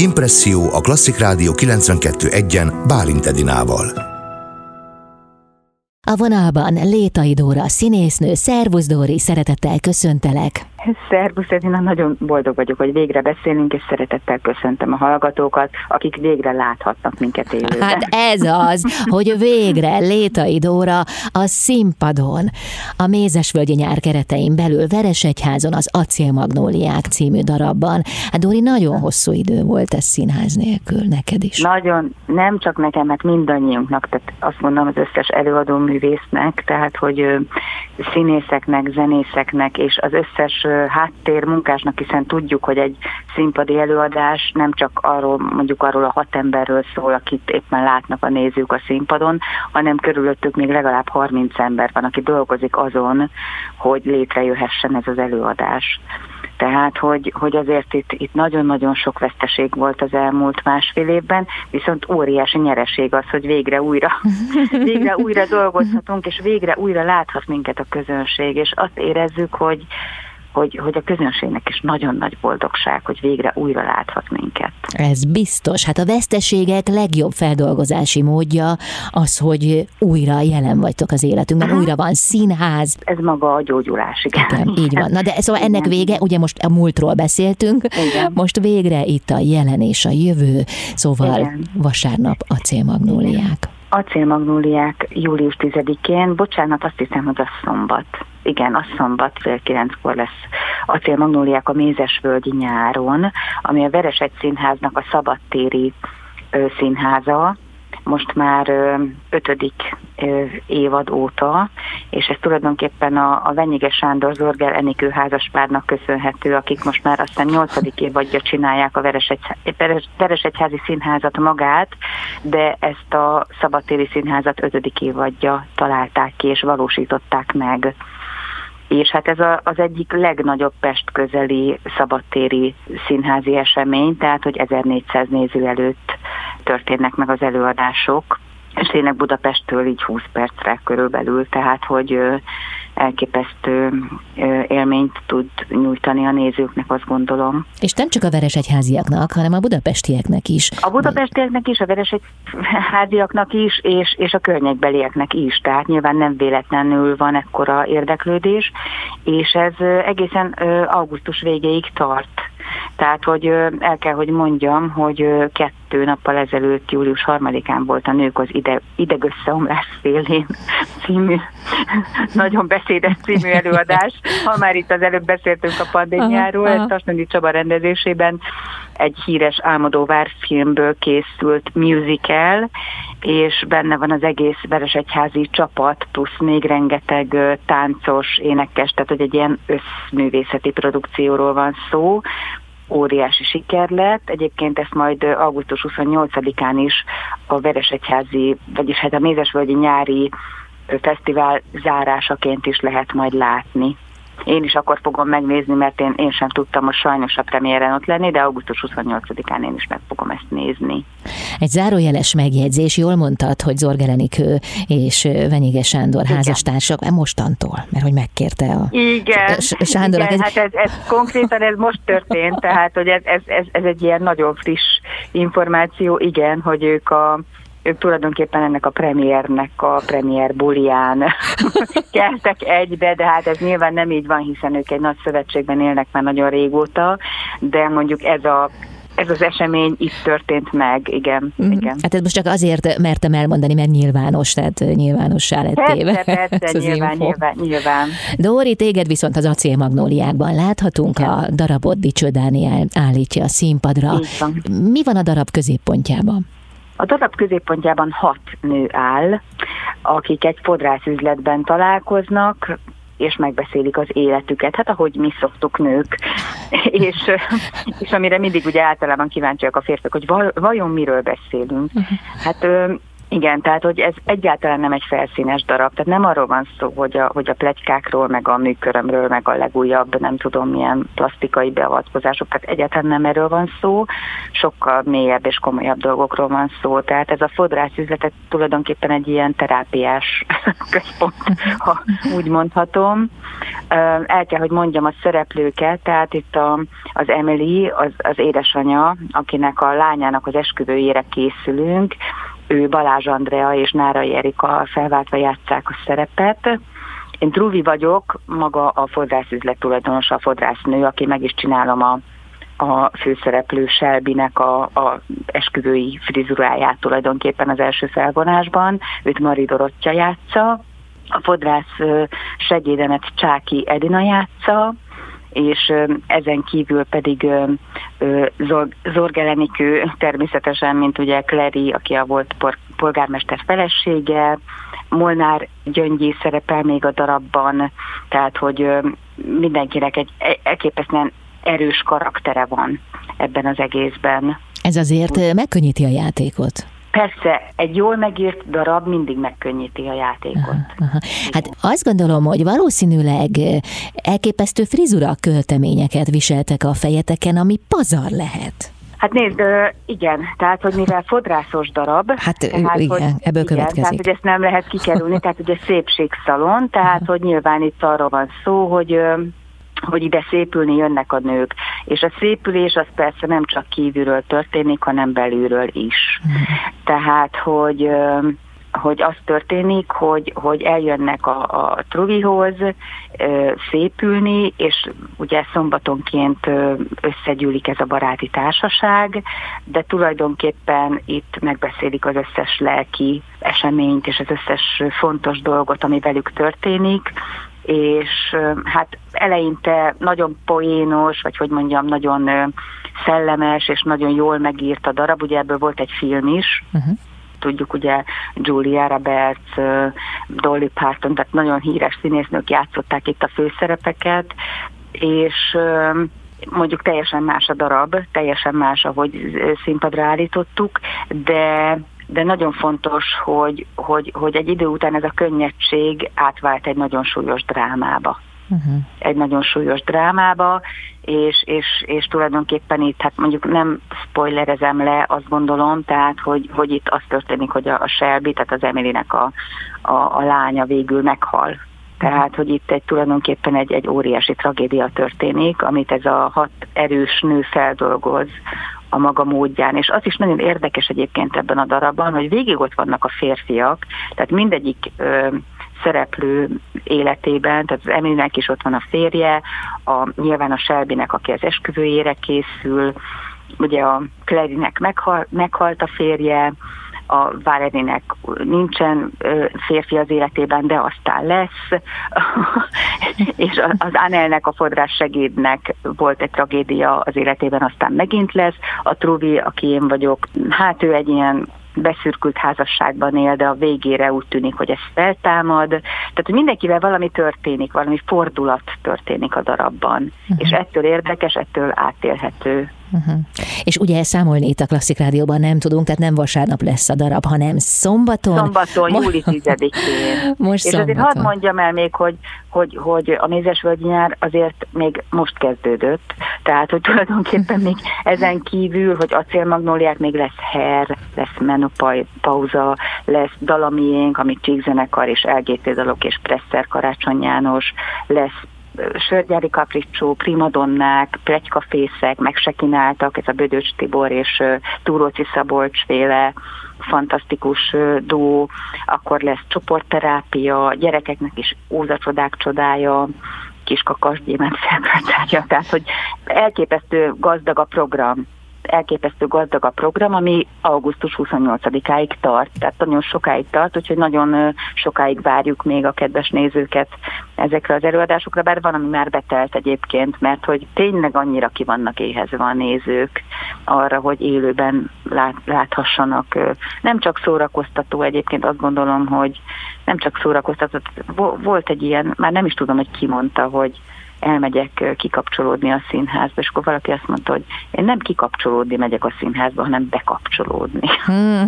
Impresszió a Klasszik Rádió 92.1-en Bálint Edinával. A vonalban Létai Dóra, színésznő, szervusz Dóri, szeretettel köszöntelek. Szervusz, Edina, nagyon boldog vagyok, hogy végre beszélünk, és szeretettel köszöntöm a hallgatókat, akik végre láthatnak minket élőben. Hát ez az, hogy végre Létai Dóra a színpadon, a Mézesvölgyi nyár keretein belül Veresegyházon az Acélmagnóliák című darabban. Hát Dóri, nagyon hosszú idő volt ez színház nélkül neked is. Nagyon, nem csak nekem, mert mindannyiunknak, tehát azt mondom az összes előadó művésznek, tehát hogy színészeknek, zenészeknek és az összes háttér munkásnak, hiszen tudjuk, hogy egy színpadi előadás nem csak arról, mondjuk arról a hat emberről szól, akit éppen látnak a nézők a színpadon, hanem körülöttük még legalább 30 ember van, aki dolgozik azon, hogy létrejöhessen ez az előadás. Tehát, hogy, hogy azért itt, itt nagyon-nagyon sok veszteség volt az elmúlt másfél évben, viszont óriási nyereség az, hogy végre újra, végre újra dolgozhatunk, és végre újra láthat minket a közönség, és azt érezzük, hogy, hogy, hogy a közönségnek is nagyon nagy boldogság, hogy végre újra láthat minket. Ez biztos. Hát a veszteségek legjobb feldolgozási módja az, hogy újra jelen vagytok az életünkben, újra van színház. Ez maga a gyógyulás, igen. igen így van. Na de szóval ennek igen. vége, ugye most a múltról beszéltünk, igen. most végre itt a jelen és a jövő, szóval igen. vasárnap a célmagnóliák. Acélmagnóliák július 10-én, bocsánat, azt hiszem, hogy a szombat. Igen, a szombat fél kilenckor lesz Acélmagnóliák a Mézesvölgyi nyáron, ami a Veresegy Színháznak a szabadtéri ö, színháza, most már ö, ötödik ö, évad óta, és ez tulajdonképpen a, a Venyige Sándor Zorgel Enikő házaspárnak köszönhető, akik most már aztán nyolcadik évadja csinálják a Veresegy, Veresegyházi Színházat magát, de ezt a szabadtéri színházat ötödik évadja találták ki és valósították meg és hát ez a, az egyik legnagyobb Pest közeli szabadtéri színházi esemény, tehát hogy 1400 néző előtt történnek meg az előadások, és tényleg Budapesttől így 20 percre körülbelül, tehát hogy elképesztő élményt tud nyújtani a nézőknek, azt gondolom. És nem csak a Veresegyháziaknak, hanem a budapestieknek is. A budapestieknek is, a Veresegyháziaknak is, és, és a környékbelieknek is. Tehát nyilván nem véletlenül van ekkora érdeklődés, és ez egészen augusztus végéig tart tehát, hogy el kell, hogy mondjam, hogy kettő nappal ezelőtt, július harmadikán volt a Nők az ide, idegösszeomlás szélén című, nagyon beszédes című előadás. Ha már itt az előbb beszéltünk a pandémiáról, ez Tasnadi Csaba rendezésében egy híres Álmodóvár filmből készült musical, és benne van az egész Veresegyházi csapat, plusz még rengeteg táncos, énekes, tehát hogy egy ilyen összművészeti produkcióról van szó, óriási siker lett. Egyébként ezt majd augusztus 28-án is a Veresegyházi, vagyis hát a Mézesvölgyi nyári fesztivál zárásaként is lehet majd látni. Én is akkor fogom megnézni, mert én, én sem tudtam most sajnos a premiéren ott lenni, de augusztus 28-án én is meg fogom ezt nézni. Egy zárójeles megjegyzés, jól mondtad, hogy Zorgerenikő és Venyige Sándor igen. házastársak, e mostantól, mert hogy megkérte a igen, Sándor. Igen, hát ez, ez konkrétan ez most történt, tehát hogy ez, ez, ez, ez egy ilyen nagyon friss információ, igen, hogy ők a ők tulajdonképpen ennek a premiernek a premier bulián keltek egybe, de hát ez nyilván nem így van, hiszen ők egy nagy szövetségben élnek már nagyon régóta, de mondjuk ez a ez az esemény itt történt meg, igen. Mm. igen. Hát ez most csak azért mertem elmondani, mert nyilvános, tehát nyilvánossá lett téve. Persze, persze, nyilván, nyilván, nyilván. Dóri, téged viszont az acélmagnóliákban láthatunk, igen. a darabot Dicső Dániel állítja a színpadra. Mi van a darab középpontjában? A darab középpontjában hat nő áll, akik egy fodrászüzletben találkoznak, és megbeszélik az életüket, hát ahogy mi szoktuk nők, és, és amire mindig ugye általában kíváncsiak a férfiak, hogy vajon miről beszélünk. Hát Igen, tehát hogy ez egyáltalán nem egy felszínes darab, tehát nem arról van szó, hogy a, hogy a plegykákról, meg a műkörömről, meg a legújabb, nem tudom milyen plastikai beavatkozások, tehát egyáltalán nem erről van szó, sokkal mélyebb és komolyabb dolgokról van szó, tehát ez a fodrászüzletet tulajdonképpen egy ilyen terápiás központ, ha úgy mondhatom. El kell, hogy mondjam a szereplőket, tehát itt a, az Emily, az, az édesanyja, akinek a lányának az esküvőjére készülünk, ő Balázs Andrea és Nárai Erika felváltva játszák a szerepet. Én Truvi vagyok, maga a fodrászüzlet tulajdonosa, a fodrásznő, aki meg is csinálom a, a főszereplő Selbinek a, a esküvői frizuráját tulajdonképpen az első felvonásban. Őt Mari Dorottya játsza, a fodrász segédemet Csáki Edina játsza, és ezen kívül pedig Zorgelenikő természetesen, mint ugye Kleri, aki a volt polgármester felesége, Molnár Gyöngyi szerepel még a darabban, tehát hogy mindenkinek egy e-, elképesztően erős karaktere van ebben az egészben. Ez azért megkönnyíti a játékot. Persze, egy jól megírt darab mindig megkönnyíti a játékot. Aha, aha. Hát azt gondolom, hogy valószínűleg elképesztő frizura költeményeket viseltek a fejeteken, ami pazar lehet. Hát nézd, igen, tehát, hogy mivel fodrászos darab, hát tehát, igen, hogy, ebből igen, következik. Tehát, hogy ezt nem lehet kikerülni, tehát ugye szépségszalon, tehát, hogy nyilván itt arról van szó, hogy hogy ide szépülni jönnek a nők. És a szépülés az persze nem csak kívülről történik, hanem belülről is. Mm. Tehát, hogy hogy az történik, hogy, hogy eljönnek a, a Truvihoz szépülni, és ugye szombatonként összegyűlik ez a baráti társaság, de tulajdonképpen itt megbeszélik az összes lelki eseményt és az összes fontos dolgot, ami velük történik, és hát eleinte nagyon poénos, vagy hogy mondjam, nagyon szellemes, és nagyon jól megírt a darab, ugye ebből volt egy film is, uh-huh. tudjuk ugye Julia Roberts, Dolly Parton, tehát nagyon híres színésznők játszották itt a főszerepeket, és mondjuk teljesen más a darab, teljesen más, ahogy színpadra állítottuk, de de nagyon fontos, hogy, hogy, hogy egy idő után ez a könnyedség átvált egy nagyon súlyos drámába. Uh-huh. Egy nagyon súlyos drámába, és, és, és tulajdonképpen itt, hát mondjuk nem spoilerezem le, azt gondolom, tehát, hogy, hogy itt az történik, hogy a, a Shelby, tehát az Emilynek a, a, a lánya végül meghal. Tehát, hogy itt egy tulajdonképpen egy, egy óriási tragédia történik, amit ez a hat erős nő feldolgoz a maga módján. És az is nagyon érdekes egyébként ebben a darabban, hogy végig ott vannak a férfiak, tehát mindegyik ö, szereplő életében, tehát az Emilynek is ott van a férje, a, nyilván a Selbinek, aki az esküvőjére készül, ugye a Clarinek meghal, meghalt a férje, a Valerinek nincsen férfi az életében, de aztán lesz, és az Anelnek, a fodrás segédnek volt egy tragédia az életében, aztán megint lesz. A Truvi, aki én vagyok, hát ő egy ilyen beszürkült házasságban él, de a végére úgy tűnik, hogy ez feltámad. Tehát, mindenkivel valami történik, valami fordulat történik a darabban. Uh-huh. És ettől érdekes, ettől átélhető. Uh-huh. És ugye számolni itt a Klasszik Rádióban nem tudunk, tehát nem vasárnap lesz a darab, hanem szombaton. Szombaton, Mo- júli 10-én. Most És szombaton. azért hadd mondjam el még, hogy, hogy, hogy a Mézesvölgyi nyár azért még most kezdődött, tehát hogy tulajdonképpen még ezen kívül, hogy acélmagnóliák még lesz her, lesz menopauza, lesz dalamiénk, amit Csíkzenekar és LGT dalok és Presser Karácsony János, lesz sörgyári kapricsó, primadonnák, plegykafészek, megsekináltak, ez a Bödöcs Tibor és Túróci Szabolcs féle fantasztikus dó, akkor lesz csoportterápia, gyerekeknek is ózacsodák csodája, kiskakas gyémánt tehát hogy elképesztő gazdag a program elképesztő gazdag a program, ami augusztus 28-áig tart, tehát nagyon sokáig tart, úgyhogy nagyon sokáig várjuk még a kedves nézőket ezekre az előadásokra, bár van, ami már betelt egyébként, mert hogy tényleg annyira ki vannak éhezve a nézők arra, hogy élőben lát, láthassanak. Nem csak szórakoztató egyébként, azt gondolom, hogy nem csak szórakoztató, volt egy ilyen, már nem is tudom, hogy ki mondta, hogy elmegyek kikapcsolódni a színházba, és akkor valaki azt mondta, hogy én nem kikapcsolódni megyek a színházba, hanem bekapcsolódni. Hmm.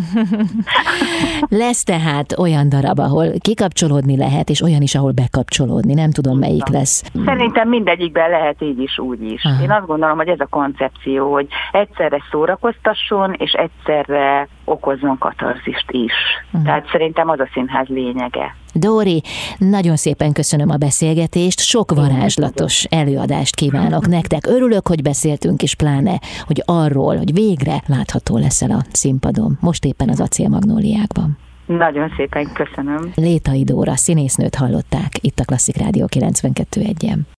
lesz tehát olyan darab, ahol kikapcsolódni lehet, és olyan is, ahol bekapcsolódni. Nem tudom, melyik lesz. Szerintem mindegyikben lehet így is, úgy is. Aha. Én azt gondolom, hogy ez a koncepció, hogy egyszerre szórakoztasson, és egyszerre okozzon katarzist is. Uh-huh. Tehát szerintem az a színház lényege. Dóri, nagyon szépen köszönöm a beszélgetést, sok varázslatos előadást kívánok nektek. Örülök, hogy beszéltünk, és pláne, hogy arról, hogy végre látható leszel a színpadon, most éppen az acélmagnóliákban. Nagyon szépen köszönöm. Létai Dóra színésznőt hallották itt a Klasszik Rádió 92.1-en.